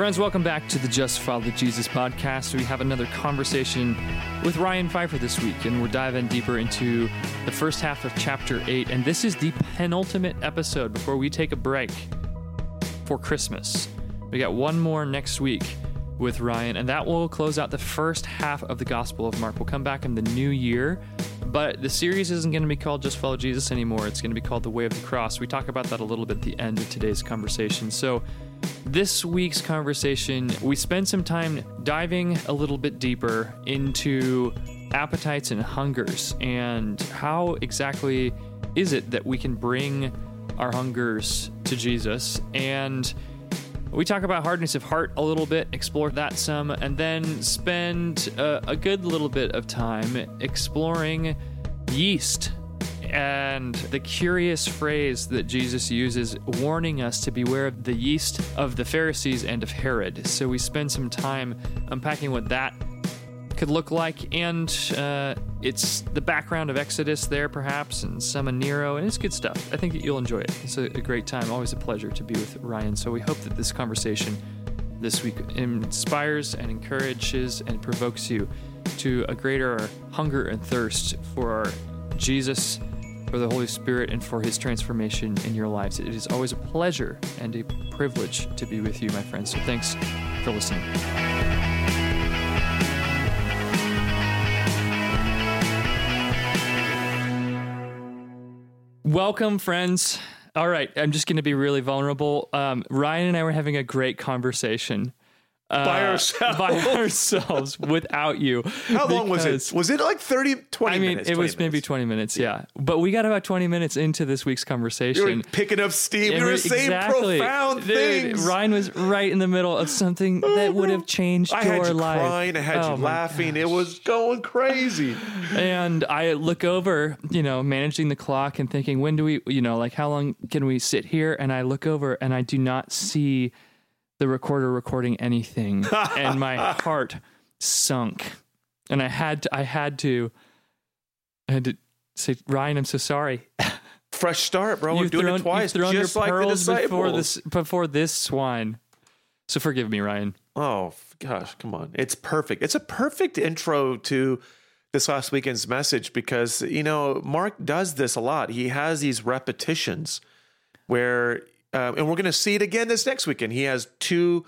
Friends, welcome back to the Just Follow the Jesus podcast. We have another conversation with Ryan Pfeiffer this week, and we're diving deeper into the first half of chapter 8. And this is the penultimate episode before we take a break for Christmas. We got one more next week with Ryan, and that will close out the first half of the Gospel of Mark. We'll come back in the new year, but the series isn't going to be called Just Follow Jesus anymore. It's going to be called The Way of the Cross. We talk about that a little bit at the end of today's conversation. So, this week's conversation, we spend some time diving a little bit deeper into appetites and hungers and how exactly is it that we can bring our hungers to Jesus and we talk about hardness of heart a little bit, explore that some, and then spend a, a good little bit of time exploring yeast and the curious phrase that Jesus uses, warning us to beware of the yeast of the Pharisees and of Herod. So we spend some time unpacking what that could look like, and uh, it's the background of Exodus there, perhaps, and some of Nero, and it's good stuff. I think you'll enjoy it. It's a, a great time. Always a pleasure to be with Ryan. So we hope that this conversation this week inspires and encourages and provokes you to a greater hunger and thirst for Jesus, for the Holy Spirit, and for His transformation in your lives. It is always a pleasure and a privilege to be with you, my friends. So thanks for listening. Welcome, friends. All right, I'm just going to be really vulnerable. Um, Ryan and I were having a great conversation uh, by ourselves. by ourselves without you. How long was it? Was it like 30, 20 I mean, minutes? it was 20 maybe 20 minutes, yeah. But we got about 20 minutes into this week's conversation. were picking up steam. And You were we- saying exactly. profound Dude, things. Ryan was right in the middle of something that would have changed I your had you life. crying. I had Oh you laughing. It was going crazy. and I look over, you know, managing the clock and thinking, when do we, you know, like how long can we sit here? And I look over and I do not see the recorder recording anything, and my heart sunk. And I had to, I had to, I had to say, Ryan, I'm so sorry. Fresh start, bro. We're doing thrown, it twice, you've thrown just your like the pearls before this before this swine. So forgive me, Ryan. Oh gosh, come on. It's perfect. It's a perfect intro to this last weekend's message because you know Mark does this a lot. He has these repetitions where, uh, and we're going to see it again this next weekend. He has two.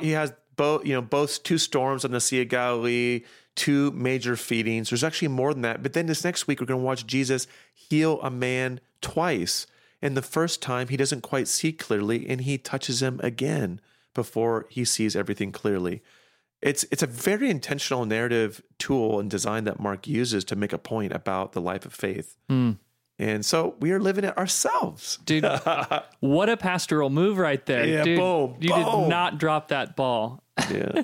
He has both. You know, both two storms on the Sea of Galilee, two major feedings. There's actually more than that. But then this next week we're going to watch Jesus heal a man twice. And the first time he doesn't quite see clearly, and he touches him again before he sees everything clearly. It's it's a very intentional narrative tool and design that Mark uses to make a point about the life of faith. And so we are living it ourselves. Dude, what a pastoral move right there. Yeah, Dude, boom, you did not drop that ball. Yeah.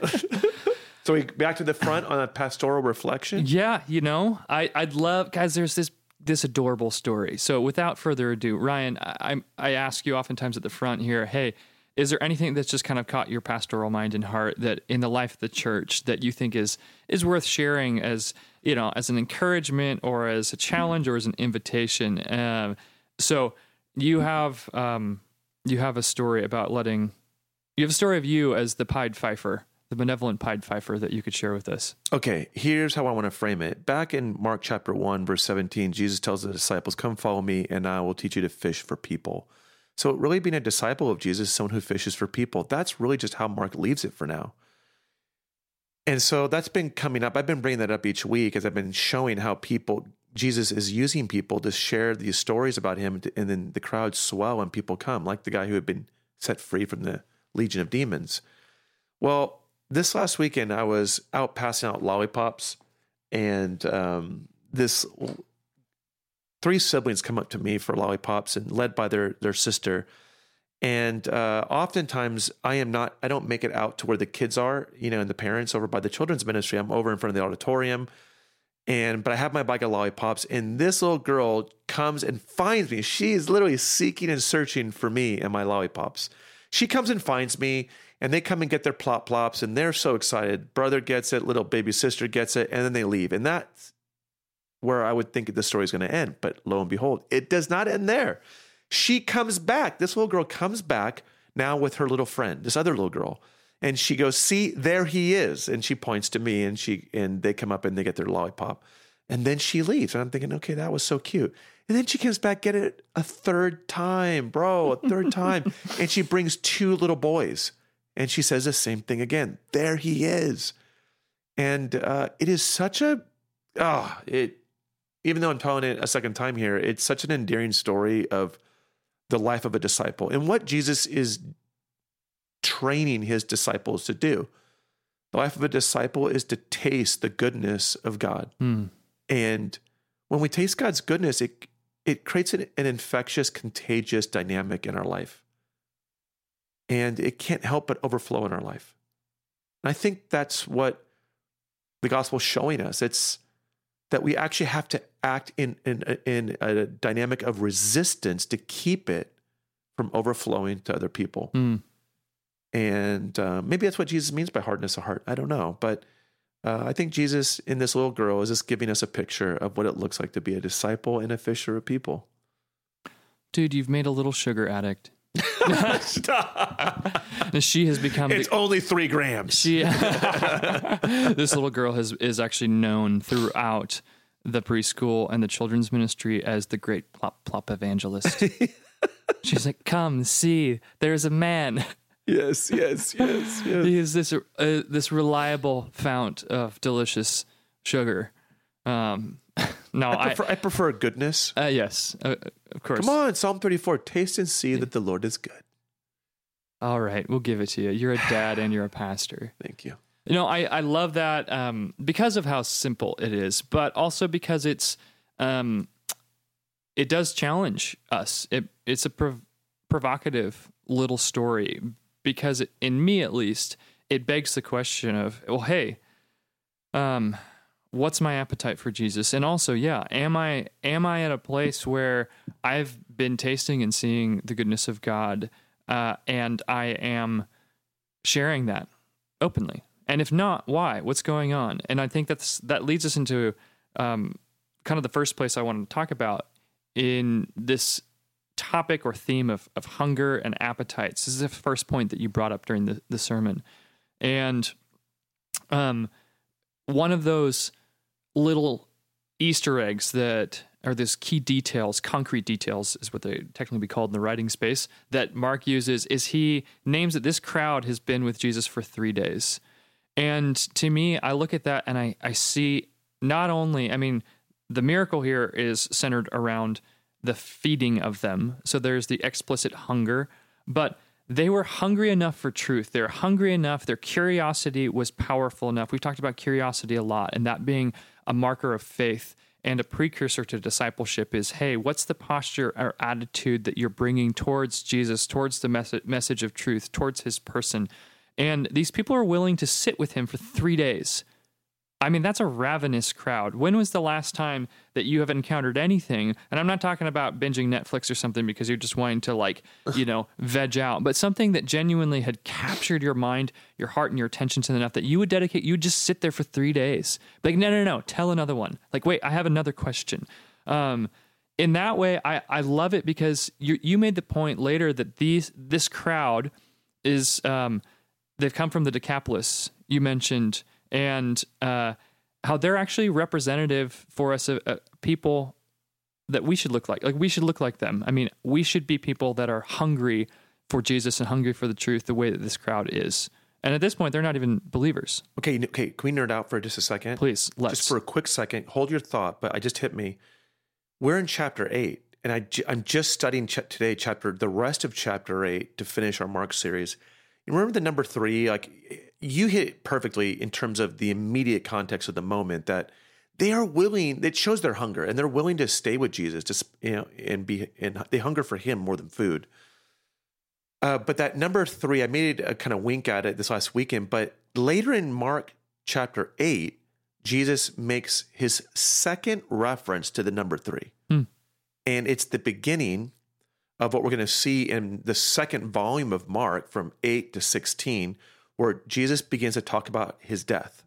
so we back to the front on a pastoral reflection. Yeah, you know, I I'd love guys. There's this this adorable story. So without further ado, Ryan, I I I ask you oftentimes at the front here, hey, is there anything that's just kind of caught your pastoral mind and heart that in the life of the church that you think is is worth sharing as you know as an encouragement or as a challenge or as an invitation? Um, so you have um, you have a story about letting you have a story of you as the Pied Pfeiffer, the benevolent Pied Pfeiffer that you could share with us. Okay, here's how I want to frame it. Back in Mark chapter 1, verse 17, Jesus tells the disciples, Come follow me, and I will teach you to fish for people. So, really being a disciple of Jesus, someone who fishes for people, that's really just how Mark leaves it for now. And so that's been coming up. I've been bringing that up each week as I've been showing how people, Jesus is using people to share these stories about him, and then the crowds swell and people come, like the guy who had been set free from the legion of demons. Well, this last weekend, I was out passing out lollipops, and um, this three siblings come up to me for lollipops, and led by their their sister. And uh, oftentimes, I am not. I don't make it out to where the kids are, you know, and the parents over by the children's ministry. I'm over in front of the auditorium, and but I have my bag of lollipops, and this little girl comes and finds me. She is literally seeking and searching for me and my lollipops. She comes and finds me, and they come and get their plop plops, and they're so excited. Brother gets it, little baby sister gets it, and then they leave. And that's where I would think the story is going to end. But lo and behold, it does not end there. She comes back. This little girl comes back now with her little friend, this other little girl. And she goes, "See, there he is." And she points to me, and she and they come up and they get their lollipop, and then she leaves. And I'm thinking, okay, that was so cute. And then she comes back, get it a third time, bro, a third time, and she brings two little boys, and she says the same thing again. There he is, and uh, it is such a ah, it. Even though I'm telling it a second time here, it's such an endearing story of the life of a disciple and what Jesus is training his disciples to do. The life of a disciple is to taste the goodness of God. Mm. And when we taste God's goodness, it it creates an, an, infectious, contagious dynamic in our life. And it can't help but overflow in our life. And I think that's what the gospel is showing us. It's that we actually have to act in, in, in a dynamic of resistance to keep it from overflowing to other people. Mm. And uh, maybe that's what Jesus means by hardness of heart. I don't know. But uh, I think Jesus in this little girl is just giving us a picture of what it looks like to be a disciple and a fisher of people. Dude, you've made a little sugar addict. She has become. It's the, only three grams. She, this little girl has is actually known throughout the preschool and the children's ministry as the great plop plop evangelist. She's like, "Come see, there's a man." Yes, yes, yes, yes. He is this uh, this reliable fount of delicious sugar. Um, no, I prefer, I, I prefer goodness. Uh, yes, uh, of course. Come on, Psalm 34. Taste and see that the Lord is good. All right, we'll give it to you. You're a dad and you're a pastor. Thank you. You know, I, I love that um, because of how simple it is, but also because it's um, it does challenge us. It it's a prov- provocative little story because it, in me at least, it begs the question of, well, hey, um, what's my appetite for Jesus? And also, yeah, am I am I at a place where I've been tasting and seeing the goodness of God, uh, and I am sharing that openly? And if not, why? What's going on? And I think that's that leads us into um, kind of the first place I wanted to talk about in this topic or theme of, of hunger and appetites. This is the first point that you brought up during the, the sermon. And um, one of those little Easter eggs that are those key details, concrete details is what they technically be called in the writing space, that Mark uses is he names that this crowd has been with Jesus for three days. And to me, I look at that and I, I see not only, I mean, the miracle here is centered around the feeding of them. So there's the explicit hunger, but they were hungry enough for truth. They're hungry enough. Their curiosity was powerful enough. We've talked about curiosity a lot, and that being a marker of faith and a precursor to discipleship is hey, what's the posture or attitude that you're bringing towards Jesus, towards the mes- message of truth, towards his person? And these people are willing to sit with him for three days I mean, that's a ravenous crowd. When was the last time that you have encountered anything? And I'm not talking about binging Netflix or something because you're just wanting to, like, you know, veg out, but something that genuinely had captured your mind, your heart, and your attention to enough that you would dedicate, you would just sit there for three days. Like, no, no, no, tell another one. Like, wait, I have another question. Um, in that way, I, I love it because you you made the point later that these this crowd is um, they've come from the Decapolis. You mentioned and uh, how they're actually representative for us, uh, uh, people that we should look like. Like we should look like them. I mean, we should be people that are hungry for Jesus and hungry for the truth, the way that this crowd is. And at this point, they're not even believers. Okay, okay. Can we nerd out for just a second? Please, let's. Just for a quick second, hold your thought. But I just hit me. We're in chapter eight, and I I'm just studying ch- today chapter the rest of chapter eight to finish our Mark series. You remember the number three? Like you hit it perfectly in terms of the immediate context of the moment that they are willing it shows their hunger and they're willing to stay with jesus to you know and be and they hunger for him more than food uh, but that number three i made a kind of wink at it this last weekend but later in mark chapter 8 jesus makes his second reference to the number three hmm. and it's the beginning of what we're going to see in the second volume of mark from 8 to 16 where Jesus begins to talk about his death.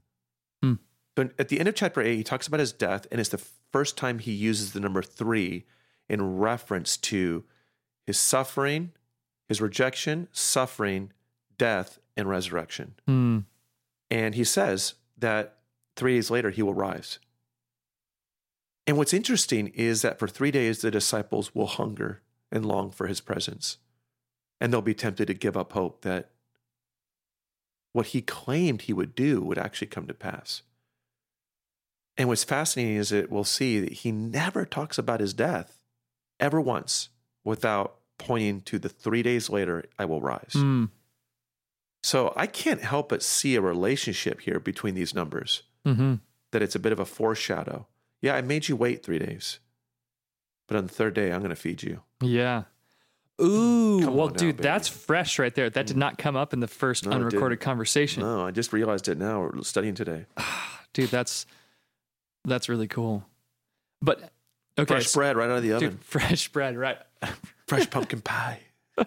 Hmm. But at the end of chapter 8, he talks about his death, and it's the first time he uses the number three in reference to his suffering, his rejection, suffering, death, and resurrection. Hmm. And he says that three days later he will rise. And what's interesting is that for three days the disciples will hunger and long for his presence. And they'll be tempted to give up hope that what he claimed he would do would actually come to pass. And what's fascinating is that we'll see that he never talks about his death ever once without pointing to the three days later, I will rise. Hmm. So I can't help but see a relationship here between these numbers, Mm-hmm. that it's a bit of a foreshadow. Yeah, I made you wait three days, but on the third day, I'm going to feed you. Yeah. Ooh, Come well, on now, dude, that's fresh right there. That did not come up in the first No, unrecorded conversation. No, I just realized it now. We're studying today. Dude, that's that's really cool. But okay, Fresh so- bread right out of the oven. dude, fresh bread, right? Fresh pumpkin pie.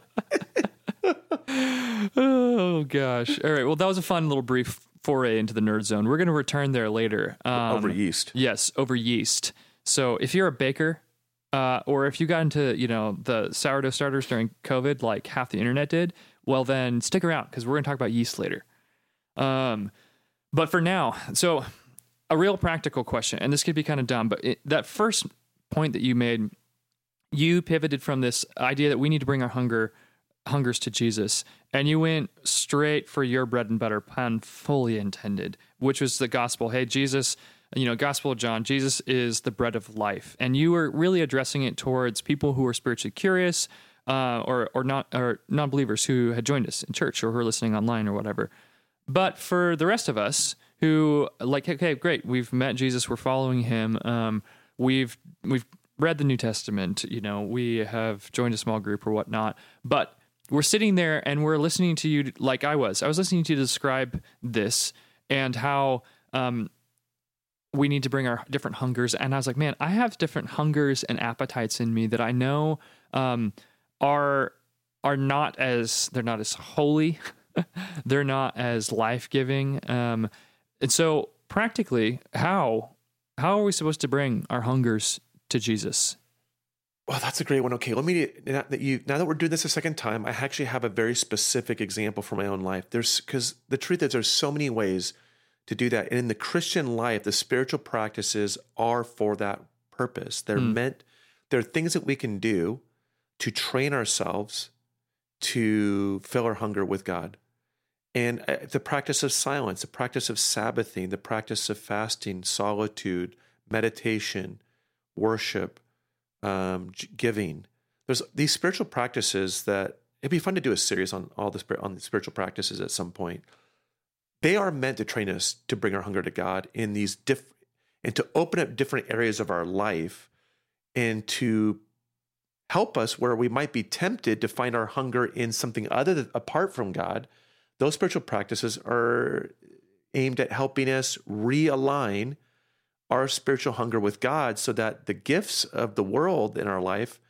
oh gosh. All right. Well, that was a fun little brief foray into the nerd zone. We're going to return there later. Um, over yeast. Yes, over yeast. So if you're a baker, uh, or if you got into you know the sourdough starters during COVID, like half the internet did, well then stick around because we're going to talk about yeast later. Um, but for now, so a real practical question, and this could be kind of dumb, but it, that first point that you made, you pivoted from this idea that we need to bring our hunger hungers to Jesus, and you went straight for your bread and butter, pun fully intended, which was the gospel. Hey, Jesus, you know, Gospel of John, Jesus is the bread of life, and you were really addressing it towards people who are spiritually curious, uh, or or not or non-believers who had joined us in church or who are listening online or whatever. But for the rest of us who like, okay, great, we've met Jesus, we're following him, um, we've we've read the New Testament, you know, we have joined a small group or whatnot, but we're sitting there and we're listening to you like I was. I was listening to you describe this and how um, we need to bring our different hungers. And I was like, man, I have different hungers and appetites in me that I know um, are are not as they're not as holy, they're not as life giving. Um, and so, practically, how how are we supposed to bring our hungers to Jesus? Well, that's a great one. Okay, let me now that you now that we're doing this a second time, I actually have a very specific example from my own life. There's because the truth is there's so many ways to do that. And in the Christian life, the spiritual practices are for that purpose. They're Hmm. meant they're things that we can do to train ourselves to fill our hunger with God. And uh, the practice of silence, the practice of Sabbathing, the practice of fasting, solitude, meditation, worship, um, giving. There's these spiritual practices that it'd be fun to do a series on all the on the spiritual practices at some point. They are meant to train us to bring our hunger to God in these diff- and to open up different areas of our life and to help us where we might be tempted to find our hunger in something other than apart from God. Those spiritual practices are aimed at helping us realign our spiritual hunger with God so that the gifts of the world in our life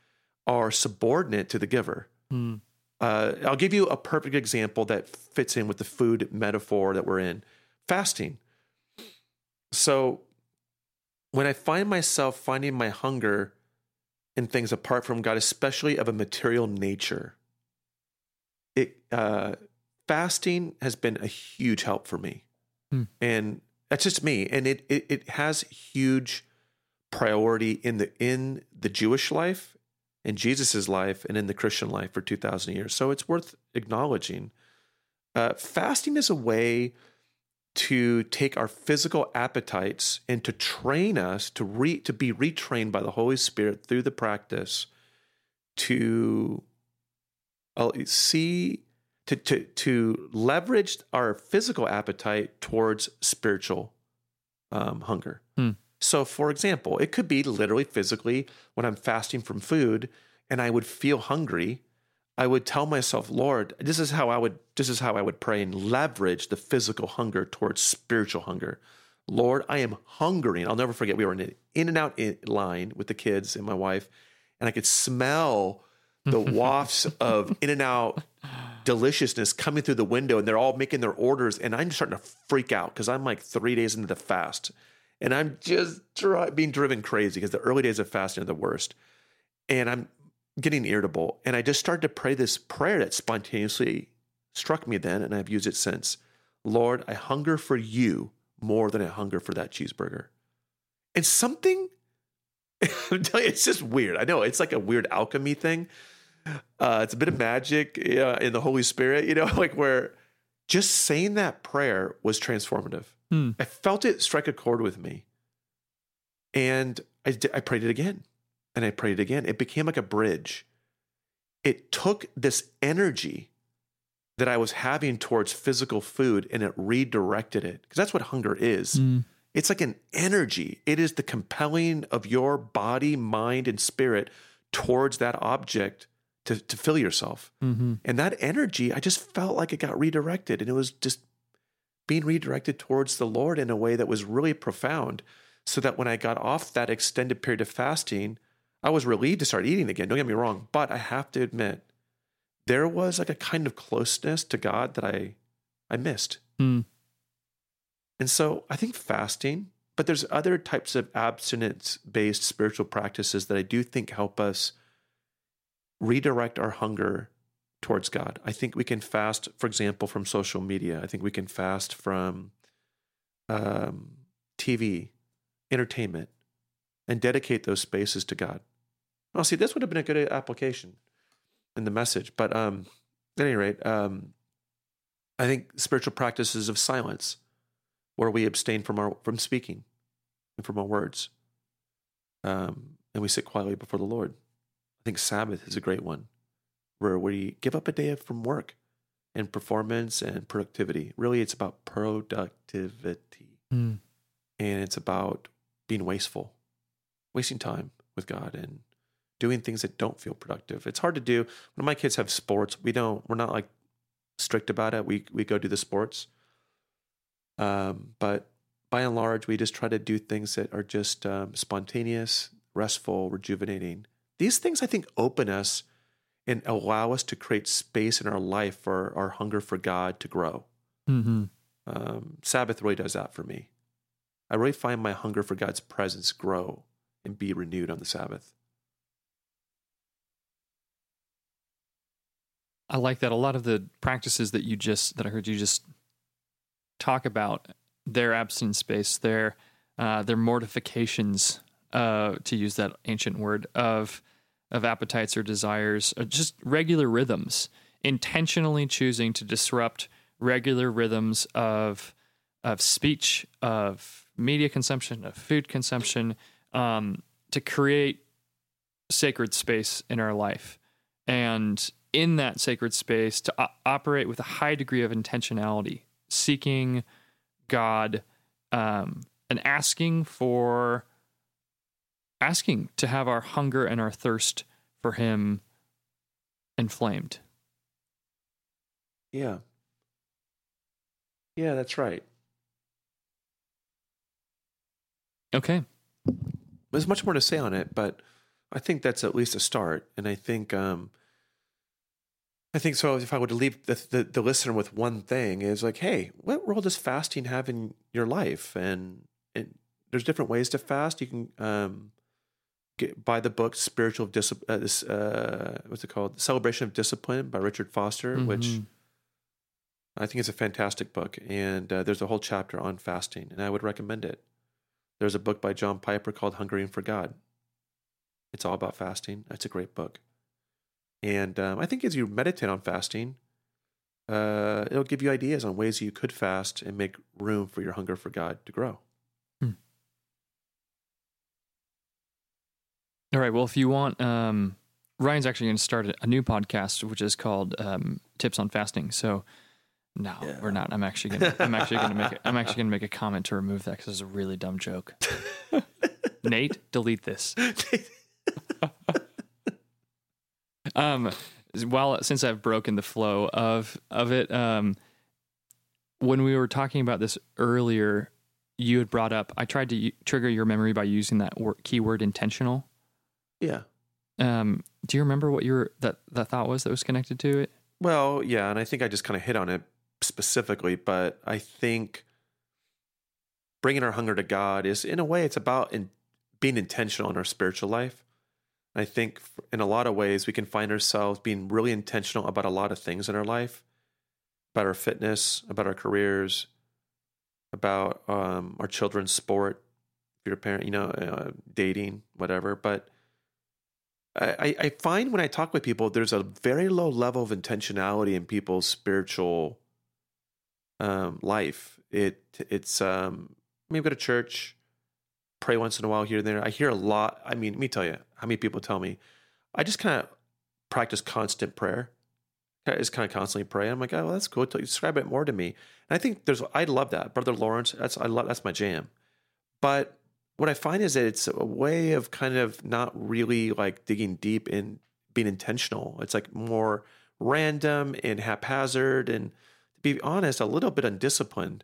are subordinate to the giver. Hmm. Uh, I'll give you a perfect example that fits in with the food metaphor that we're in fasting. So, when I find myself finding my hunger in things apart from God, especially of a material nature, it uh, fasting has been a huge help for me, Hmm. and that's just me. And it, it it has huge priority in the in the Jewish life, in Jesus's life, and in the Christian life for two thousand years. So it's worth acknowledging. Uh, fasting is a way to take our physical appetites and to train us to re to be retrained by the Holy Spirit through the practice to uh, see to to to leverage our physical appetite towards spiritual um, hunger. Hmm. So, for example, it could be literally physically when I'm fasting from food and I would feel hungry. I would tell myself, Lord, this is how I would this is how I would pray and leverage the physical hunger towards spiritual hunger. Lord, I am hungering. I'll never forget we were in an In-N-Out in- line with the kids and my wife, and I could smell the wafts of In-N-Out deliciousness coming through the window, and they're all making their orders, and I'm starting to freak out because I'm like three days into the fast, and I'm just being driven crazy because the early days of fasting are the worst, and I'm getting irritable, and I just started to pray this prayer that spontaneously struck me then, and I've used it since. Lord, I hunger for you more than I hunger for that cheeseburger. And something, I'm telling you, it's just weird. I know it's like a weird alchemy thing. Uh, it's a bit of magic uh, in the Holy Spirit, you know, like where just saying that prayer was transformative. Hmm. I felt it strike a chord with me. And I, I prayed it again and I prayed it again. It became like a bridge. It took this energy that I was having towards physical food and it redirected it because that's what hunger is. Mm. It's like an energy. It is the compelling of your body, mind, and spirit towards that object to, to fill yourself. Mm-hmm. And that energy, I just felt like it got redirected and it was just being redirected towards the Lord in a way that was really profound. So that when I got off that extended period of fasting, I was relieved to start eating again. Don't get me wrong, but I have to admit, there was like a kind of closeness to God that I I missed. Mm. And so I think fasting, but there's other types of abstinence based spiritual practices that I do think help us redirect our hunger towards God. I think we can fast, for example, from social media. I think we can fast from um, TV, entertainment, and dedicate those spaces to God. Well, see, this would have been a good application in the message. But um, at any rate, um, I think spiritual practices of silence, where we abstain from our from speaking and from our words, um, and we sit quietly before the Lord. I think Sabbath is a great one, where we give up a day from work and performance and productivity. Really, it's about productivity, Mm. and it's about being wasteful, wasting time with God and doing things that don't feel productive. It's hard to do. When my kids have sports, we don't. We're not like strict about it. We we go do the sports, um, but by and large, we just try to do things that are just um, spontaneous, restful, rejuvenating. These things, I think, open us and allow us to create space in our life for our hunger for God to grow. Mm-hmm. Um, Sabbath really does that for me. I really find my hunger for God's presence grow and be renewed on the Sabbath. I like that. A lot of the practices that you just that I heard you just talk about, their abstinence space, their uh, their mortifications, uh, to use that ancient word of of appetites or desires, are just regular rhythms, intentionally choosing to disrupt regular rhythms of of speech, of media consumption, of food consumption, um, to create sacred space in our life, and in that sacred space to operate with a high degree of intentionality, seeking God, um, and asking for asking to have our hunger and our thirst for Him inflamed. Yeah. Yeah, that's right. Okay. There's much more to say on it, but I think that's at least a start. And I think, um, I think so. If I were to leave the, the, the listener with one thing, is like, hey, what role does fasting have in your life? And, and there's different ways to fast. You can um, buy the book "Spiritual Discipline." Uh, this uh, what's it called? "Celebration of Discipline" by Richard Foster, which Mhm. I think is a fantastic book. And uh, there's a whole chapter on fasting, and I would recommend it. There's a book by John Piper called "Hungering for God." It's all about fasting. It's a great book. And um, I think as you meditate on fasting, uh, it'll give you ideas on ways you could fast and make room for your hunger for God to grow. All right. Well, if you want, um, Ryan's actually going to start a- new podcast, which is called um, "Tips on Fasting." So, no, Yeah. we're not. I'm actually going to. I'm actually going to make. A, I'm actually going to make a comment to remove that because it's a really dumb joke. Nate, delete this. Um, while since I've broken the flow of of it, um, when we were talking about this earlier, you had brought up. I tried to u- trigger your memory by using that wor- keyword intentional. Yeah. Um, do you remember what your that that thought was that was connected to it? Well, yeah, and I think I just kind of hit on it specifically, but I think bringing our hunger to God is, in a way, it's about in, being intentional in our spiritual life. I think in a lot of ways we can find ourselves being really intentional about a lot of things in our life, about our fitness, about our careers, about um, our children's sport, if you're a parent, you know, uh, dating, whatever. But I, I find when I talk with people, there's a very low level of intentionality in people's spiritual um, life. It it's um, go to church, pray once in a while here and there. I hear a lot. I mean, let me tell you, how many people tell me, I just kind of practice constant prayer. I just kind of constantly pray. I'm like, oh, well, that's cool. Describe it more to me. And I think there's, I love that, brother Lawrence. That's I love that's my jam. But what I find is that it's a way of kind of not really like digging deep and being intentional. It's like more random and haphazard, and to be honest, a little bit undisciplined.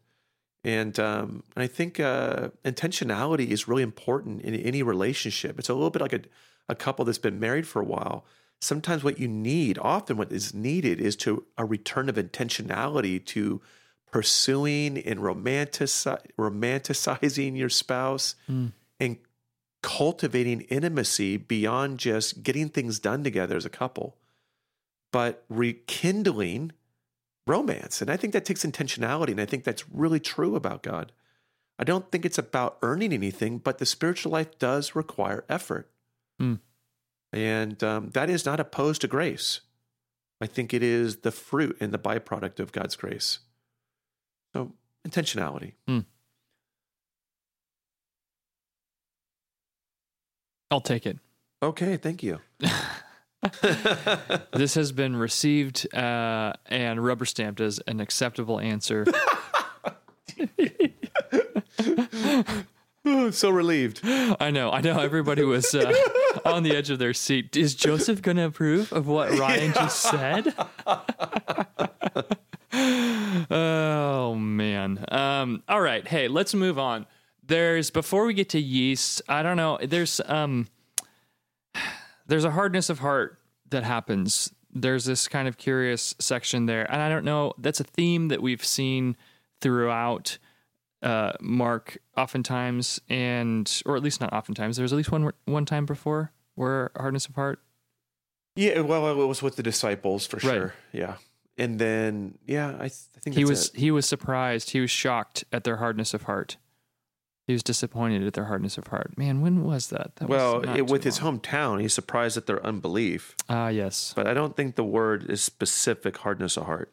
And, um, I think uh, intentionality is really important in any relationship. It's a little bit like a, a couple that's been married for a while. Sometimes what you need, often what is needed, is to a return of intentionality to pursuing and romanticize, romanticizing your spouse mm. and cultivating intimacy beyond just getting things done together as a couple, but rekindling romance. And I think that takes intentionality. And I think that's really true about God. I don't think it's about earning anything, but the spiritual life does require effort. Mm. And um, that is not opposed to grace. I think it is the fruit and the byproduct of God's grace. So, intentionality. Mm. I'll take it. Okay, thank you. this has been received uh, and rubber stamped as an acceptable answer. so relieved. I know. I know. Everybody was uh, on the edge of their seat. Is Joseph going to approve of what Ryan just said? oh Um, all right. Hey, let's move on. There's before we get to yeast. I don't know. There's um there's a hardness of heart that happens. There's this kind of curious section there. And I don't know, that's a theme that we've seen throughout uh, Mark oftentimes and or at least not oftentimes. There was at least one one time before where hardness of heart. Yeah, well, it was with the disciples for sure. Right. Yeah. And then yeah, I, I think he was it. he was surprised. He was shocked at their hardness of heart. He was disappointed at their hardness of heart. Man, when was that? that well, was it, with his hometown, he's surprised at their unbelief. Ah, uh, yes. But I don't think the word is specific hardness of heart.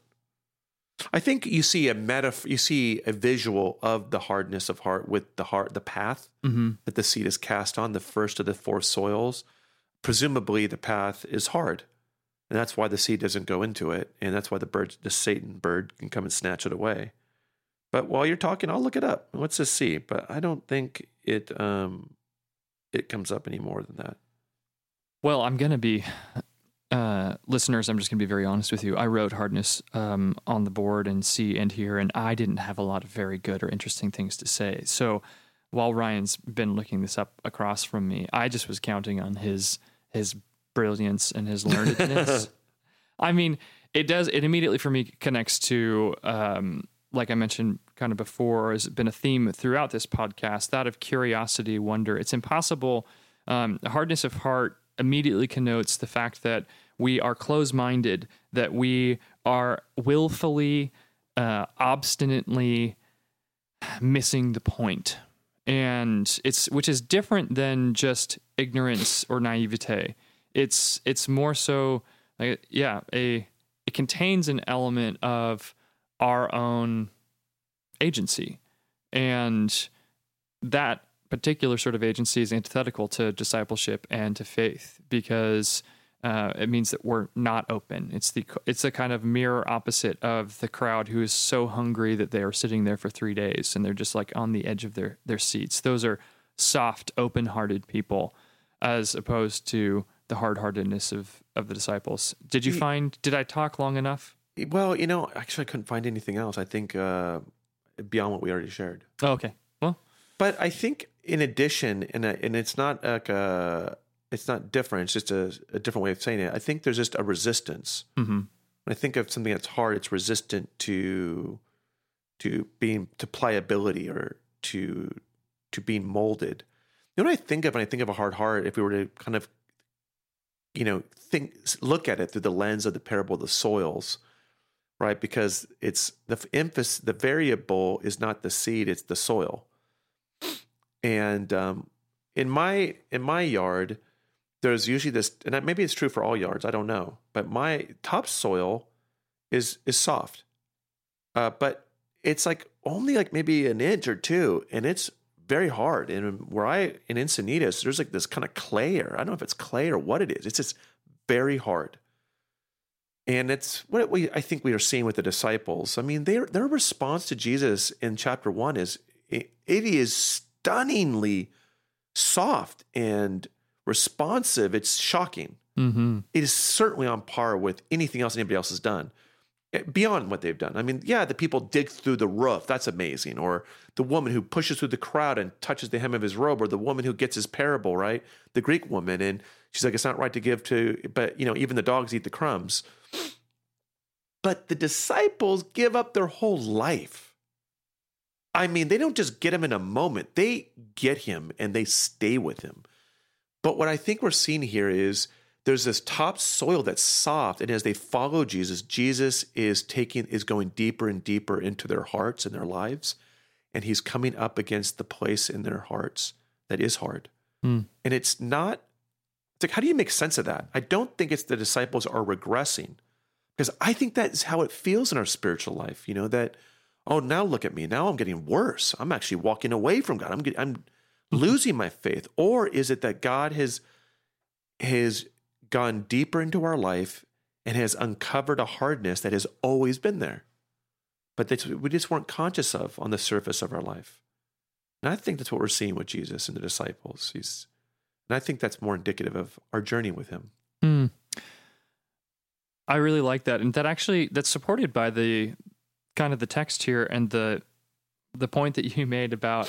I think you see a metaphor, you see a visual of the hardness of heart with the heart, the path mm-hmm. that the seed is cast on, the first of the four soils. Presumably, the path is hard, and that's why the seed doesn't go into it, and that's why the bird, the Satan bird, can come and snatch it away. But while you're talking, I'll look it up. What's this C? But I don't think it um it comes up any more than that. Well, I'm gonna be uh, listeners. I'm just gonna be very honest with you. I wrote hardness um, on the board and C and here, and I didn't have a lot of very good or interesting things to say. So while Ryan's been looking this up across from me, I just was counting on his his brilliance and his learnedness. I mean, it does. It immediately for me connects to um, like I mentioned kind of before, has been a theme throughout this podcast that of curiosity, wonder. It's impossible. Um, hardness of heart immediately connotes the fact that we are closed minded, that we are willfully, uh, obstinately missing the point. And it's which is different than just ignorance or naivete. It's it's more so like yeah, a it contains an element of our own agency. And that particular sort of agency is antithetical to discipleship and to faith because uh, it means that we're not open. It's the it's a kind of mirror opposite of the crowd who is so hungry that they are sitting there for three days and they're just like on the edge of their their seats. Those are soft, open-hearted people, as opposed to the hard-heartedness of of the disciples. Did you find? Did I talk long enough? Well, you know, actually, I couldn't find anything else. I think uh, beyond what we already shared. Oh, okay. Well, but I think in addition, and and it's not like a, it's not different. It's just a, a different way of saying it. I think there's just a resistance. Mm-hmm. When I think of something that's hard, it's resistant to to being to pliability or to to being molded. You know what I think of when I think of a hard heart? If we were to kind of, you know, think look at it through the lens of the parable of the soils right? Because it's the emphasis, the variable is not the seed, it's the soil. And um, in my in my yard, there's usually this, and maybe it's true for all yards. I don't know, but my topsoil is is soft, uh, but it's like only like maybe an inch or two, and it's very hard. And where I in Encinitas, there's like this kind of clay, or I don't know if it's clay or what it is. It's just very hard. And it's what we I think we are seeing with the disciples. I mean, their their response to Jesus in chapter one is it, it is stunningly soft and responsive. It's shocking. Mm-hmm. It is certainly on par with anything else anybody else has done Eh, beyond what they've done. I mean, yeah, the people dig through the roof. That's amazing. Or the woman who pushes through the crowd and touches the hem of his robe, or the woman who gets his parable, right? The Greek woman. And she's like, it's not right to give to, but, you know, even the dogs eat the crumbs. But the disciples give up their whole life. I mean, they don't just get him in a moment, they get him and they stay with him. But what I think we're seeing here is there's this top soil that's soft and as they follow jesus jesus is taking is going deeper and deeper into their hearts and their lives and he's coming up against the place in their hearts that is hard. Mm. and it's not it's like how do you make sense of that? I don't think it's the disciples are regressing because i think that's how it feels in our spiritual life you know that oh now look at me. Now i'm getting worse. I'm actually walking away from god. I'm getting, i'm losing my faith. Or is it that god has has gone deeper into our life and has uncovered a hardness that has always been there, but that we just weren't conscious of on the surface of our life. And I think that's what we're seeing with Jesus and the disciples. He's, and I think that's more indicative of our journey with him. Mm. I really like that, and that actually that's supported by the kind of the text here and the the point that you made about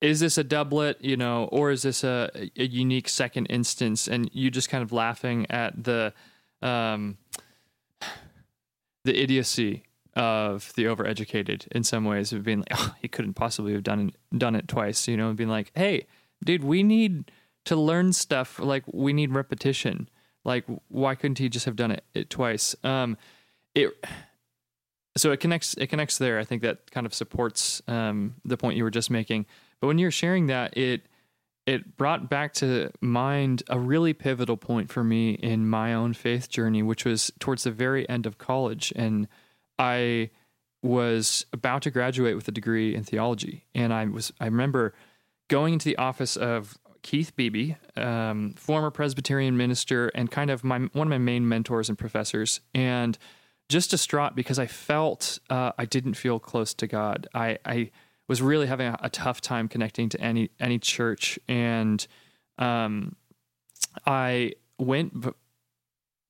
is this a doublet, you know, or is this a, a unique second instance? And you just kind of laughing at the um, the idiocy of the overeducated in some ways of being like, oh, he couldn't possibly have done done it twice, you know, and being like, hey, dude, we need to learn stuff. Like we need repetition. Like why couldn't he just have done it, it twice? Um, it so it connects it connects there. I think that kind of supports um, the point you were just making. But when you're sharing that, it it brought back to mind a really pivotal point for me in my own faith journey, which was towards the very end of college, and I was about to graduate with a degree in theology, and I was I remember going into the office of Keith Beebe, um, former Presbyterian minister, and kind of my one of my main mentors and professors, and just distraught because I felt uh, I didn't feel close to God. I, I was really having a, a, tough time connecting to any any church, and um, I went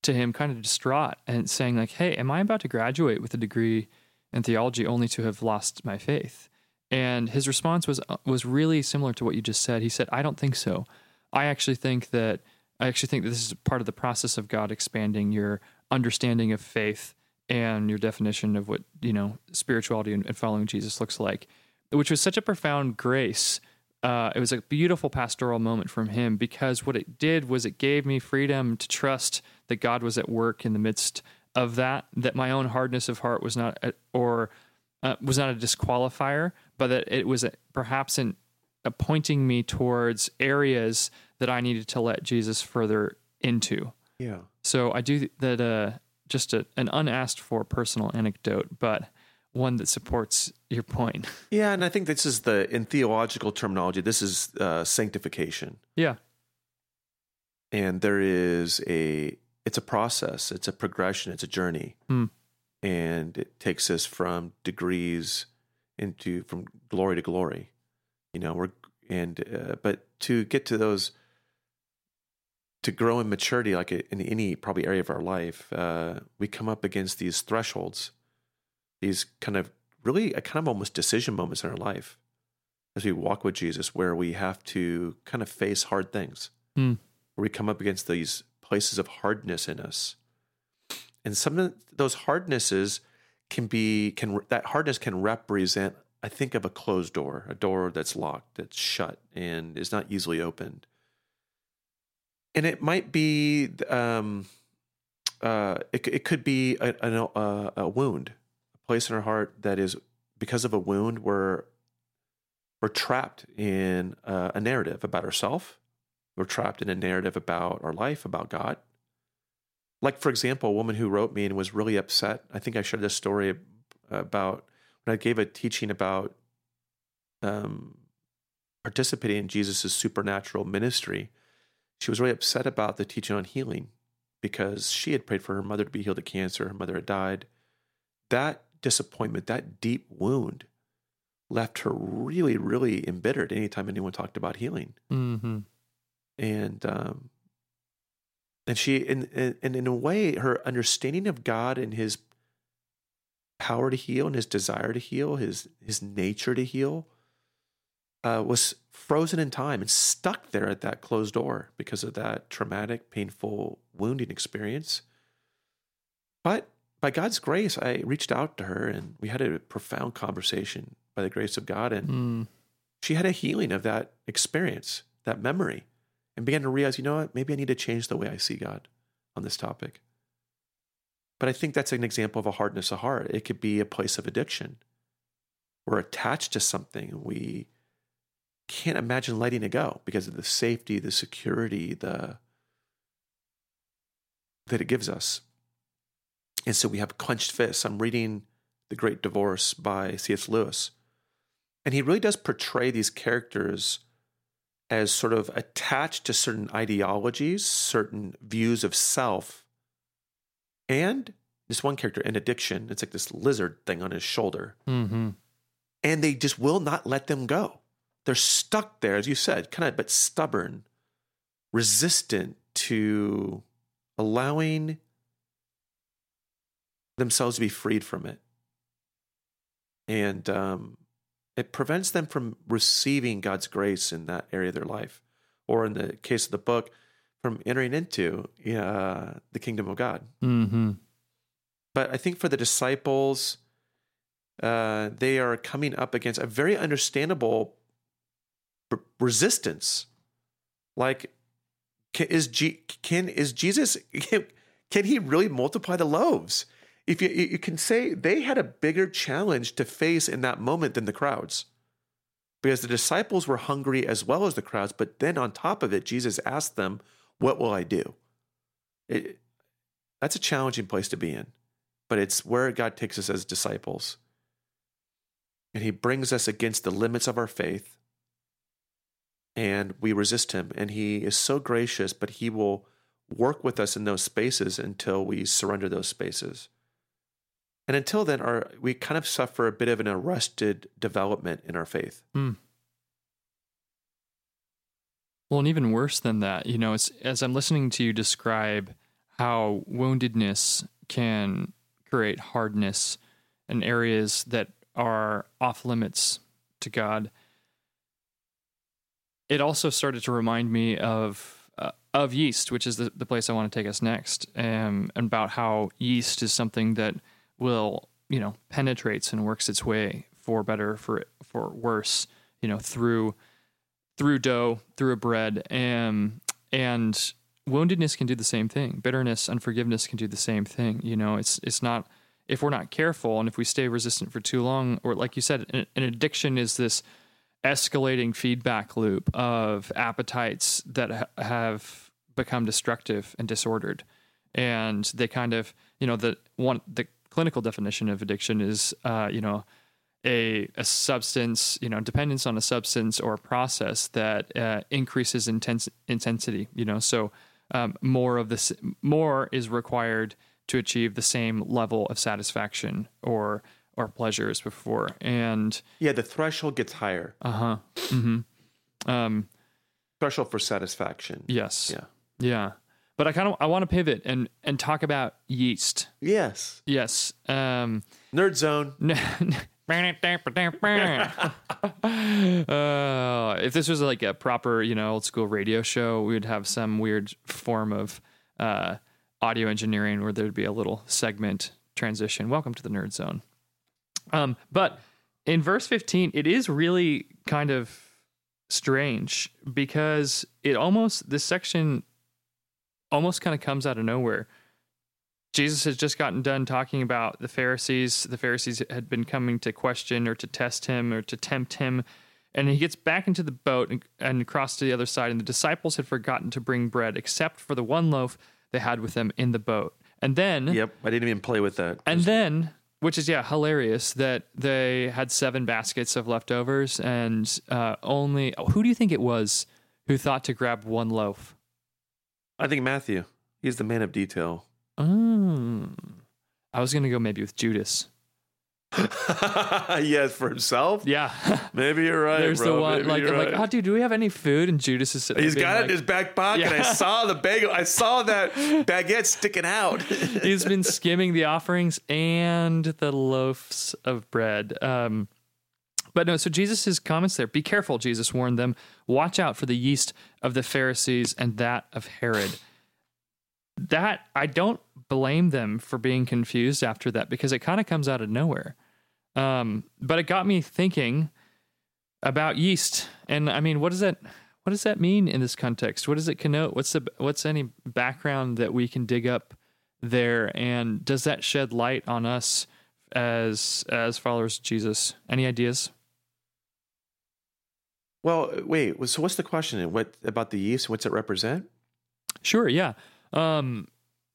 to him kind of distraught and saying like, "Hey, am I about to graduate with a degree in theology only to have lost my faith?" And his response was uh, was really similar to what you just said. He said, "I don't think so. I actually think that I actually think that this is part of the process of God expanding your understanding of faith." and your definition of what you know spirituality and following Jesus looks like, which was such a profound grace. Uh, it was a beautiful pastoral moment from him because what it did was it gave me freedom to trust that God was at work in the midst of that. That my own hardness of heart was not, a, or uh, was not a disqualifier, but that it was a, perhaps in pointing me towards areas that I needed to let Jesus further into. Yeah. So I do that. Uh, just a, an unasked for personal anecdote, but one that supports your point. Yeah, and I think this is the in theological terminology. This is uh, sanctification. Yeah, and there is a it's a process. It's a progression. It's a journey, mm. and it takes us from degrees into from glory to glory. You know, we're and uh, but to get to those to grow in maturity, like in any probably area of our life, uh, we come up against these thresholds, these kind of really a kind of almost decision moments in our life as we walk with Jesus, where we have to kind of face hard things, mm. where we come up against these places of hardness in us, and some of those hardnesses can be can that hardness can represent. I think of a closed door, a door that's locked, that's shut, and is not easily opened and it might be um, uh, it it could be a, a a wound, place in our heart that is because of a wound we're we're trapped in a, narrative about ourselves. We're trapped in a narrative about our life, about God. Like for example, a woman who wrote me and was really upset. I think I shared this story about when I gave a teaching about um, participating in Jesus' supernatural ministry. She was really upset about the teaching on healing because she had prayed for her mother to be healed of cancer. Her mother had died. That disappointment, that deep wound, left her really, really embittered anytime anyone talked about healing. Mm-hmm. And um, and she, in, in in a way, her understanding of God and His power to heal and His desire to heal, His His nature to heal, uh, was frozen in time and stuck there at that closed door because of that traumatic, painful, wounding experience. But by God's grace, I reached out to her and we had a profound conversation by the grace of God. And Mm. she had a healing of that experience, that memory, and began to realize, you know what, maybe I need to change the way I see God on this topic. But I think that's an example of a hardness of heart. It could be a place of addiction. We're attached to something. We can't imagine letting it go because of the safety, the security, the that it gives us. And so we have clenched fists. I'm reading The Great Divorce by C.S. Lewis. And he really does portray these characters as sort of attached to certain ideologies, certain views of self, and this one character, an addiction. It's like this lizard thing on his shoulder. Mm-hmm. And they just will not let them go. They're stuck there, as you said, kind of but stubborn, resistant to allowing themselves to be freed from it. And um, it prevents them from receiving God's grace in that area of their life, or in the case of the book, from entering into uh, the kingdom of God. Mm-hmm. But I think for the disciples, uh, they are coming up against a very understandable resistance. Like, can, is G, can is Jesus can, can he really multiply the loaves? If you you can say they had a bigger challenge to face in that moment than the crowds, because the disciples were hungry as well as the crowds. But then on top of it, Jesus asked them, "What will I do?" It, that's a challenging place to be in, but it's where God takes us as disciples. And he brings us against the limits of our faith, and we resist him. And he is so gracious, but he will work with us in those spaces until we surrender those spaces. And until then, our, we kind of suffer a bit of an arrested development in our faith. Well, and even worse than that, you know, as I'm listening to you describe how woundedness can create hardness in areas that are off limits to God, it also started to remind me of uh, of yeast, which is the, the place I want to take us next, um, and about how yeast is something that will, you know, penetrates and works its way for better, for for worse, you know, through through dough, through a bread, and and woundedness can do the same thing. Bitterness, unforgiveness can do the same thing. You know, it's it's not if we're not careful and if we stay resistant for too long, or like you said, an, an addiction is this escalating feedback loop of appetites that ha- have become destructive and disordered, and they kind of you know the one the clinical definition of addiction is uh, you know a, a substance, you know, dependence on a substance or a process that uh, increases intense, intensity, you know, so um, more of this, more is required to achieve the same level of satisfaction or, or pleasure as before. And, Yeah, the threshold gets higher. uh huh. hmm Um, Threshold for satisfaction. yes. Yeah. Yeah. But I kind of, I want to pivot and, and talk about yeast. Yes. Yes. Um, Nerd zone. uh, if this was like a proper, you know, old school radio show, we would have some weird form of uh, audio engineering where there'd be a little segment transition. Welcome to the Nerd Zone. Um, but in verse 15, it is really kind of strange because it almost, this section almost kind of comes out of nowhere. Jesus has just gotten done talking about the Pharisees. The Pharisees had been coming to question or to test him or to tempt him. And he gets back into the boat and, and across to the other side. And the disciples had forgotten to bring bread except for the one loaf they had with them in the boat. And then, Yep, I didn't even play with that. and then, which is yeah hilarious that they had seven baskets of leftovers and uh, only who do you think it was who thought to grab one loaf? I think Matthew, he's the man of detail. Oh, I was gonna go maybe with Judas. yes, for himself. Yeah, Maybe you're right. there's bro. the one Maybe like I'm like oh dude, do we have any food? And Judas is sitting. He's got it like- in his back pocket. I saw the bagel. I saw that baguette sticking out. He's been skimming the offerings and the loaves of bread. Um, but no, so Jesus' comments there be careful, Jesus warned them. Watch out for the yeast of the Pharisees and that of Herod. That I don't blame them for being confused after that because it kind of comes out of nowhere. Um, but it got me thinking about yeast. And I mean, what does that what does that mean in this context? What does it connote? What's the what's any background that we can dig up there and does that shed light on us as as followers of Jesus? Any ideas? Well, wait. So what's the question? What about the yeast? What's it represent? Sure, yeah. Um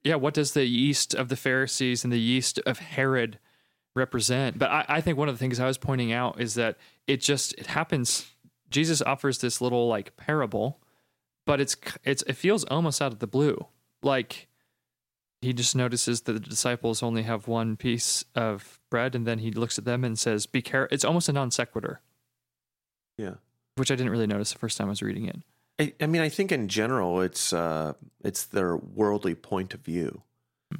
yeah, what does the yeast of the Pharisees and the yeast of Herod represent? But I, I think one of the things I was pointing out is that it just it happens Jesus offers this little like parable, but it's it's it feels almost out of the blue. Like he just notices that the disciples only have one piece of bread and then he looks at them and says, Be careful it's almost a non sequitur, Yeah. Which I didn't really notice the first time I was reading it. I, I mean, I think in general, it's uh, it's their worldly point of view.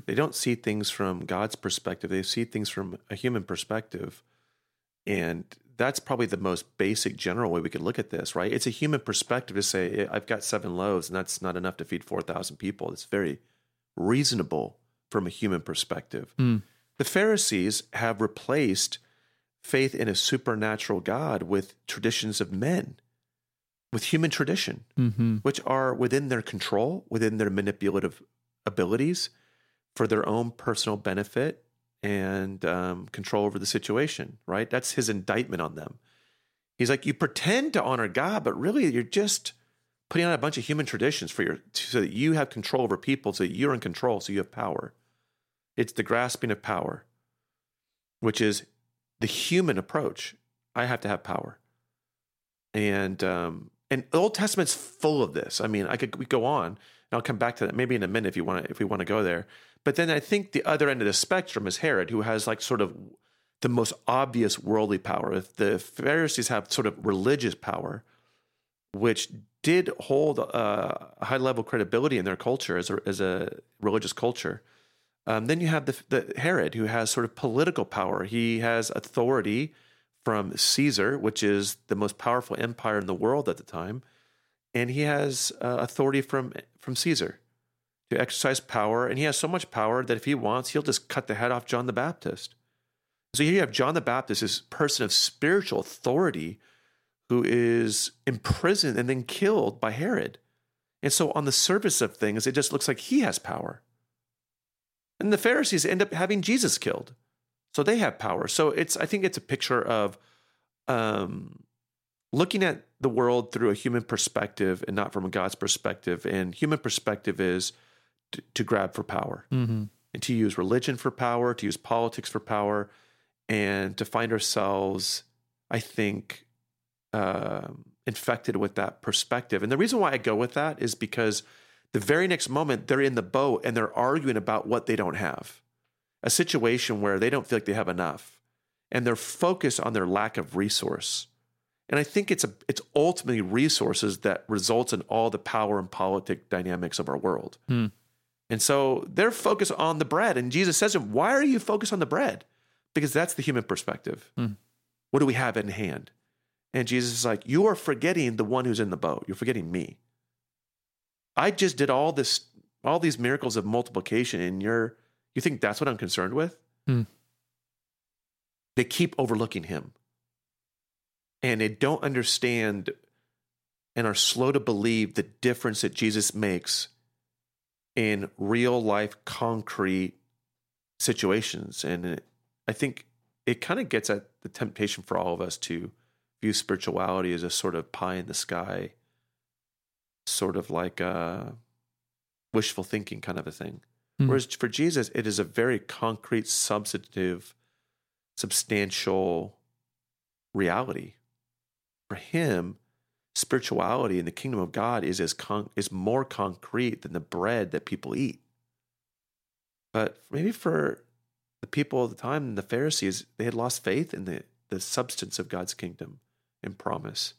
They don't see things from God's perspective. They see things from a human perspective, and that's probably the most basic, general way we could look at this. Right? It's a human perspective to say, "I've got seven loaves, and that's not enough to feed four thousand people." It's very reasonable from a human perspective. Hmm. The Pharisees have replaced faith in a supernatural God with traditions of men, with human tradition Mm-hmm. which are within their control, within their manipulative abilities for their own personal benefit and um, control over the situation, right? That's his indictment on them. He's like, you pretend to honor God, but really you're just putting on a bunch of human traditions for your so that you have control over people, so that you're in control, so you have power. It's the grasping of power, which is the human approach. I have to have power and um, and the Old Testament's full of this. I mean, I could we go on, and I'll come back to that maybe in a minute if you want to, if we want to go there. But then I think the other end of the spectrum is Herod, who has like sort of the most obvious worldly power. If the Pharisees have sort of religious power, which did hold uh, a high level credibility in their culture as a, as a religious culture. Um, then you have the, the Herod, who has sort of political power. He has authority from Caesar, which is the most powerful empire in the world at the time, and he has uh, authority from from Caesar to exercise power. And he has so much power that if he wants, he'll just cut the head off John the Baptist. So here you have John the Baptist, this person of spiritual authority, who is imprisoned and then killed by Herod. And so on the surface of things, it just looks like he has power. And the Pharisees end up having Jesus killed. So they have power. So it's I think it's a picture of um, looking at the world through a human perspective and not from a God's perspective. And human perspective is to, to grab for power Mm-hmm. and to use religion for power, to use politics for power, and to find ourselves, I think, um infected with that perspective. And the reason why I go with that is because the very next moment they're in the boat and they're arguing about what they don't have, a situation where they don't feel like they have enough, and they're focused on their lack of resource. And I think it's a it's ultimately resources that results in all the power and politic dynamics of our world. Hmm. And so they're focused on the bread. And Jesus says to them, Why are you focused on the bread? Because that's the human perspective. Hmm. What do we have in hand? And Jesus is like, You are forgetting the one who's in the boat. You're forgetting me. I just did all this, all these miracles of multiplication, and you're you think that's what I'm concerned with? Hmm. They keep overlooking him. And they don't understand and are slow to believe the difference that Jesus makes in real life, concrete situations. And it, I think it kind of gets at the temptation for all of us to view spirituality as a sort of pie in the sky, sort of like a wishful thinking kind of a thing. Mm. Whereas for Jesus, it is a very concrete, substantive, substantial reality. For him, spirituality in the kingdom of God is as con- is more concrete than the bread that people eat. But maybe for the people of the time, the Pharisees, they had lost faith in the, the substance of God's kingdom and promise.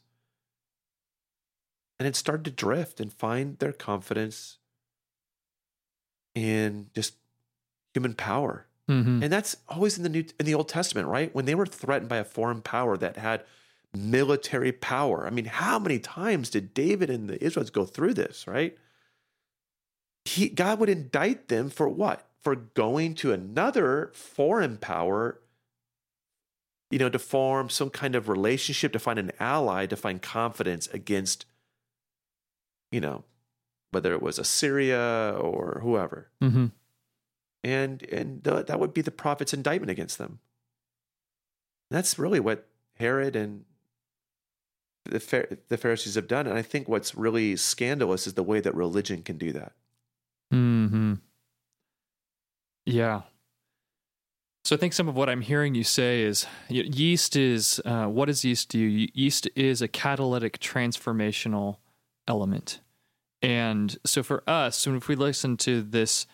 And it started to drift and find their confidence in just human power. Mm-hmm. And that's always in the new in the Old Testament, right? When they were threatened by a foreign power that had military power. I mean, how many times did David and the Israelites go through this, right? He, God would indict them for what? For going to another foreign power, you know, to form some kind of relationship, to find an ally, to find confidence against, you know, whether it was Assyria or whoever. Mm-hmm. And and the, that would be the prophet's indictment against them. And that's really what Herod and the, the Pharisees have done. And I think what's really scandalous is the way that religion can do that. Hmm. Yeah. So I think some of what I'm hearing you say is yeast is uh, what does yeast do? Yeast is a catalytic transformational element, and so for us, if we listen to this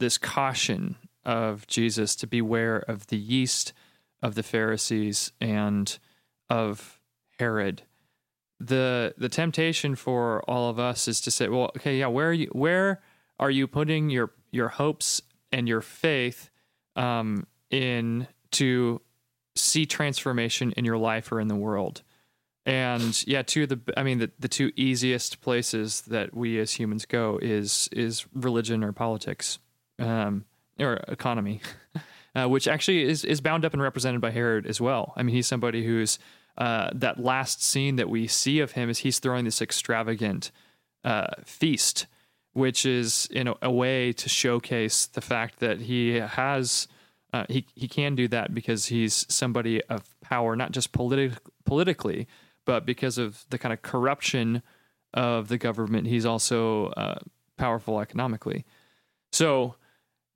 this caution of Jesus to beware of the yeast of the Pharisees and of Herod, the the temptation for all of us is to say, well, okay, yeah, where are you where are you putting your your hopes and your faith um, in to see transformation in your life or in the world? And yeah, two of the I mean the, the two easiest places that we as humans go is is religion or politics, um, or economy, uh, which actually is is bound up and represented by Herod as well. I mean, he's somebody who's uh, that last scene that we see of him is he's throwing this extravagant uh, feast, which is in a, a, way to showcase the fact that he has uh, he he can do that because he's somebody of power, not just politi- politically, but because of the kind of corruption of the government. He's also uh, powerful economically. So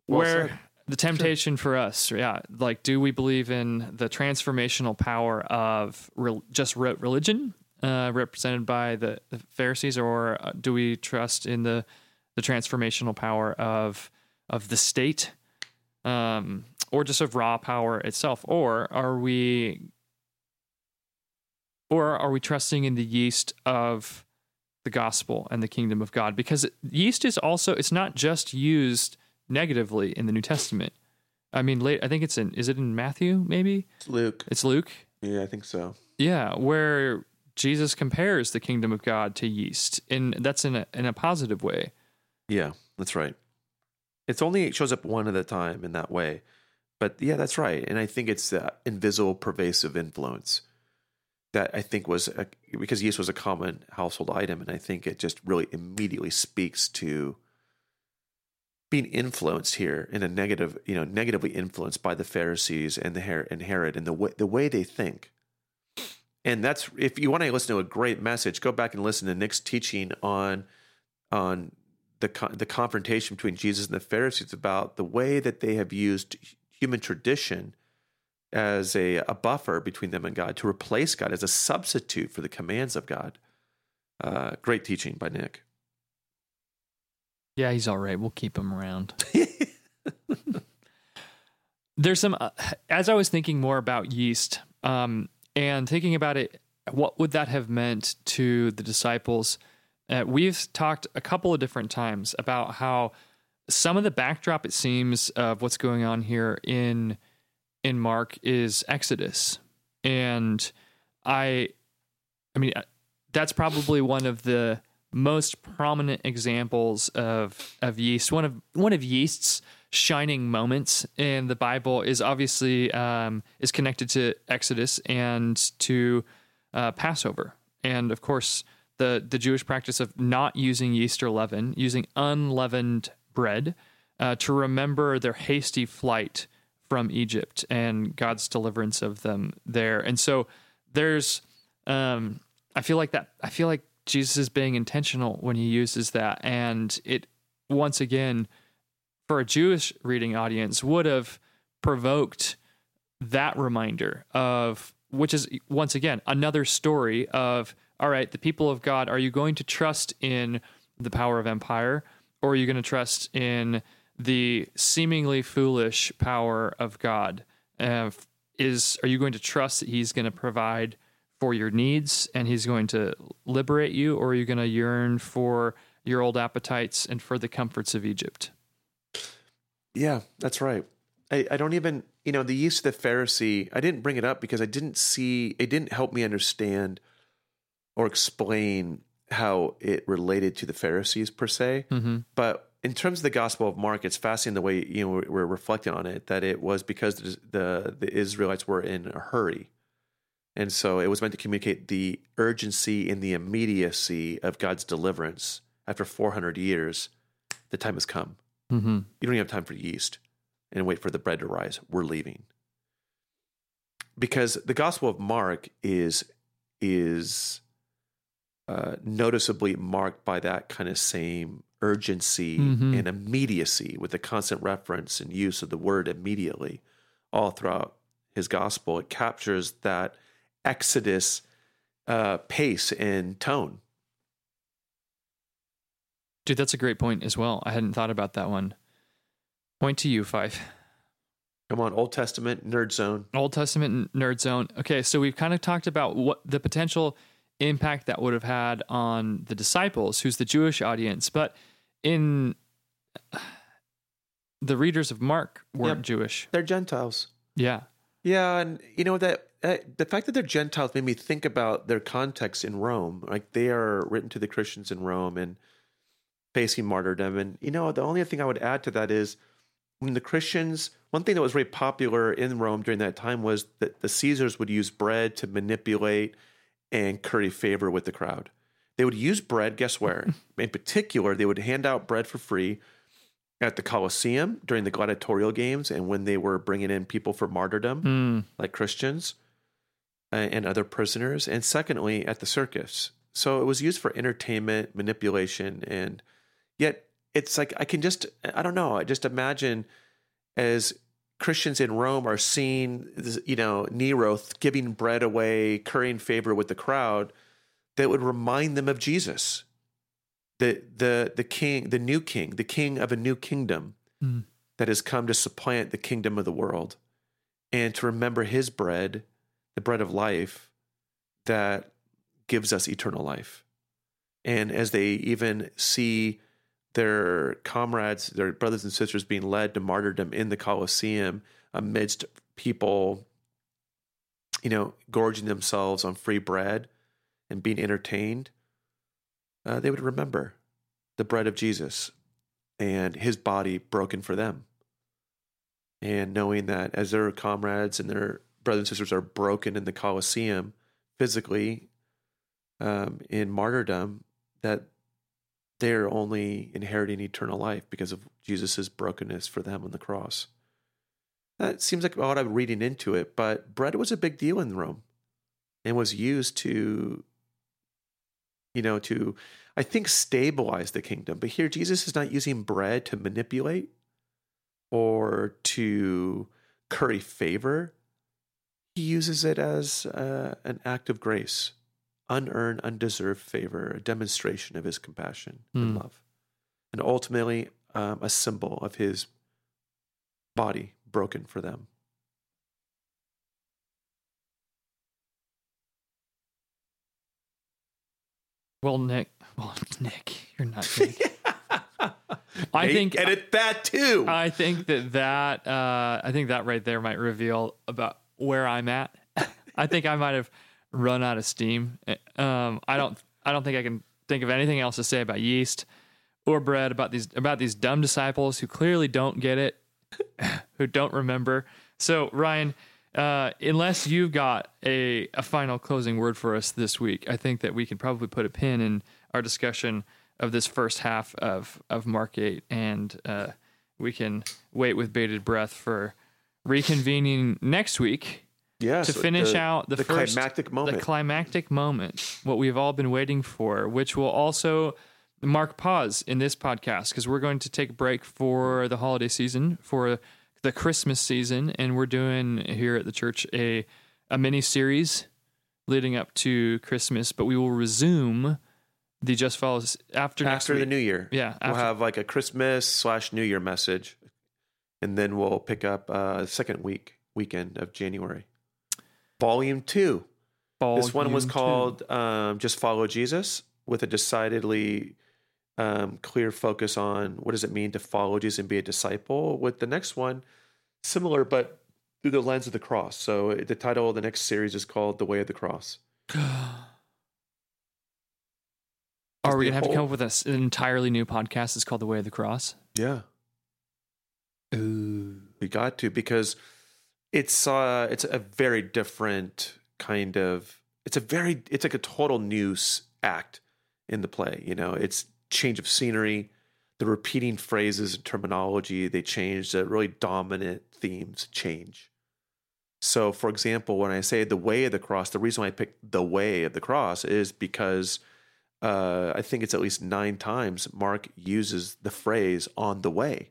well where said the temptation sure. for us, yeah, like, do we believe in the transformational power of re- just re- religion, uh, represented by the, the, Pharisees, or uh, do we trust in the the transformational power of of the state, um, or just of raw power itself, or are we, or are we trusting in the yeast of the gospel and the kingdom of God? Because yeast is also it's not just used negatively in the New Testament. I mean, late. I think it's in. Is it in Matthew? Maybe it's Luke. It's Luke. Yeah, I think so. Yeah, where Jesus compares the kingdom of God to yeast, and that's in a in a positive way. Yeah, that's right. It's only it shows up one at a time in that way, but yeah, that's right. And I think it's that invisible, pervasive influence that I think was a, because yeast was a common household item, and I think it just really immediately speaks to being influenced here in a negative, you know, negatively influenced by the Pharisees and the Her- and Herod and the way, the way they think. And that's if you want to listen to a great message, go back and listen to Nick's teaching on on the con- the confrontation between Jesus and the Pharisees about the way that they have used human tradition as a, a buffer between them and God to replace God as a substitute for the commands of God. Uh, great teaching by Nick. Yeah, he's all right. We'll keep him around. There's some, uh, as I was thinking more about yeast um, and thinking about it, what would that have meant to the disciples? Uh, we've talked a couple of different times about how some of the backdrop, it seems, of what's going on here in in Mark is Exodus, and I, I mean, uh, that's probably one of the most prominent examples of of yeast. One of one of yeast's shining moments in the Bible is obviously um, is connected to Exodus and to uh, Passover, and of course the the Jewish practice of not using yeast or leaven, using unleavened bread. uh, to remember their hasty flight from Egypt and God's deliverance of them there. And so there's, um, I feel like that. I feel like Jesus is being intentional when he uses that, and it once again for a Jewish reading audience would have provoked that reminder of which is once again another story of all right the people of god are you going to trust in the power of empire or are you going to trust in the seemingly foolish power of god uh, is are you going to trust that he's going to provide for your needs and he's going to liberate you or are you going to yearn for your old appetites and for the comforts of egypt? Yeah that's right. I, I don't even you know the use of the pharisee i didn't bring it up because i didn't see it didn't help me understand or explain how it related to the pharisees per se. Mm-hmm. but in terms of the gospel of mark it's fascinating the way you know we're reflecting on it that it was because the the israelites were in a hurry and so it was meant to communicate the urgency and the immediacy of god's deliverance after 400 years the time has come mm-hmm. you don't even have time for yeast and wait for the bread to rise. We're leaving. Because the Gospel of Mark is is uh, noticeably marked by that kind of same urgency Mhm. and immediacy with the constant reference and use of the word immediately all throughout his gospel. It captures that Exodus uh, pace and tone. Dude, that's a great point as well. I hadn't thought about that one. Point to you, Five. Come on, Old Testament nerd zone. Old Testament nerd zone. Okay, so we've kind of talked about what the potential impact that would have had on the disciples, who's the Jewish audience, but in the readers of Mark weren't. Jewish. They're Gentiles. Yeah. Yeah, and you know that uh, the fact that they're Gentiles made me think about their context in Rome. Like they are written to the Christians in Rome and facing martyrdom. And you know, the only thing I would add to that is when the Christians, one thing that was very popular in Rome during that time was that the Caesars would use bread to manipulate and curry favor with the crowd. They would use bread. Guess where? in particular, they would hand out bread for free at the Colosseum during the gladiatorial games and when they were bringing in people for martyrdom Mm. like Christians uh, and other prisoners, and secondly, at the circus. So it was used for entertainment, manipulation, and yet it's like I can just, I don't know, I just imagine as Christians in Rome are seeing, you know, Nero giving bread away, currying favor with the crowd, that would remind them of Jesus, the the the king, the new king, the king of a new kingdom Mm. that has come to supplant the kingdom of the world and to remember his bread, the bread of life that gives us eternal life. And as they even see their comrades, their brothers and sisters being led to martyrdom in the Colosseum amidst people, you know, gorging themselves on free bread and being entertained, uh, they would remember the bread of Jesus and his body broken for them. And knowing that as their comrades and their brothers and sisters are broken in the Colosseum physically um, in martyrdom, that they're only inheriting eternal life because of Jesus' brokenness for them on the cross. That seems like what I'm reading into it, but bread was a big deal in Rome and was used to, you know, to, I think, stabilize the kingdom. But here, Jesus is not using bread to manipulate or to curry favor, he uses it as uh, an act of grace, unearned, undeserved favor, a demonstration of his compassion and Hmm. love, and ultimately um, a symbol of his body broken for them. Well, Nick. Well, Nick, you're not Nick. I Nate, think edit that too. I think that that uh, I think that right there might reveal about where I'm at. I think I might have run out of steam. Um, I don't I don't think I can think of anything else to say about yeast or bread about these about these dumb disciples who clearly don't get it, who don't remember. So Ryan, uh, unless you've got a a final closing word for us this week, I think that we can probably put a pin in our discussion of this first half of of Mark eight and uh, we can wait with bated breath for reconvening next week Yeah. to finish the- out the, the first climactic moment. the climactic moment, what we've all been waiting for, which will also mark pause in this podcast because we're going to take a break for the holiday season, for the Christmas season, and we're doing here at the church a a mini series leading up to Christmas. But we will resume the Just Follows after next after the week. new year. Yeah, We'll have like a Christmas slash New Year message, and then we'll pick up uh, second week weekend of January. Volume two. this one was called um, "Just Follow Jesus" with a decidedly um, clear focus on what does it mean to follow Jesus and be a disciple. With the next one, similar but through the lens of the cross. So the title of the next series is called "The Way of the Cross." Are we gonna have to come up with a an entirely new podcast? It's called The Way of the Cross. Yeah. Ooh. We got to because it's uh it's a very different kind of it's a very it's like a total new act in the play. You know, it's change of scenery, the repeating phrases and terminology they change. The really dominant themes change. So, for example, when I say the way of the cross, the reason why I picked the way of the cross is because uh, I think it's at least nine times Mark uses the phrase on the way.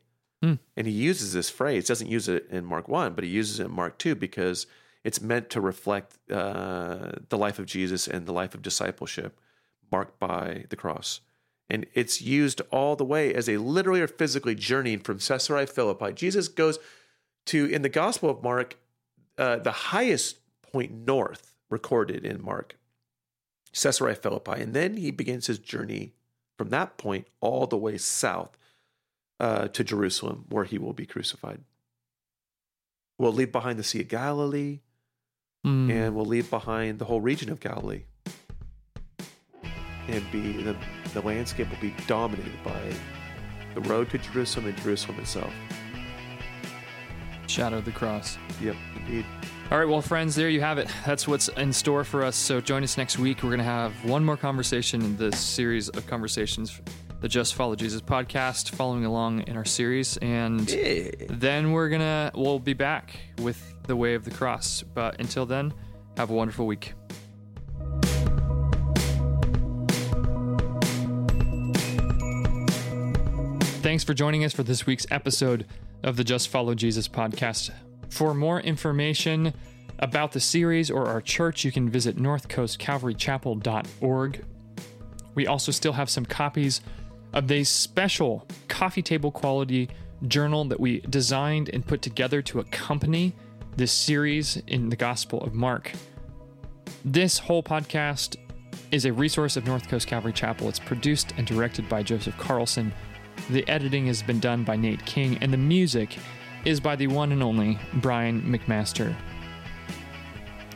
And he uses this phrase, doesn't use it in Mark 1, but he uses it in Mark 2 because it's meant to reflect uh, the life of Jesus and the life of discipleship marked by the cross. And it's used all the way as a literally or physically journeying from Caesarea Philippi. Jesus goes to, in the Gospel of Mark, uh, the highest point north recorded in Mark, Caesarea Philippi. And then he begins his journey from that point all the way south uh, to Jerusalem, where he will be crucified. We'll leave behind the Sea of Galilee, Mm. and we'll leave behind the whole region of Galilee. And be the, the landscape will be dominated by the road to Jerusalem and Jerusalem itself. Shadow of the Cross. Yep, indeed. All right, well, friends, there you have it. That's what's in store for us. So join us next week. We're going to have one more conversation in this series of conversations, the Just Follow Jesus podcast, following along in our series. And then we're going to, we'll be back with the way of the cross. But until then, have a wonderful week. Thanks for joining us for this week's episode of the Just Follow Jesus podcast. For more information about the series or our church, you can visit northcoastcalvarychapel.org. We also still have some copies of the special coffee table quality journal that we designed and put together to accompany this series in the Gospel of Mark. This whole podcast is a resource of North Coast Calvary Chapel. It's produced and directed by Joseph Carlson. The editing has been done by Nate King, and the music is by the one and only Brian McMaster.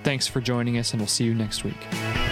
Thanks for joining us, and we'll see you next week.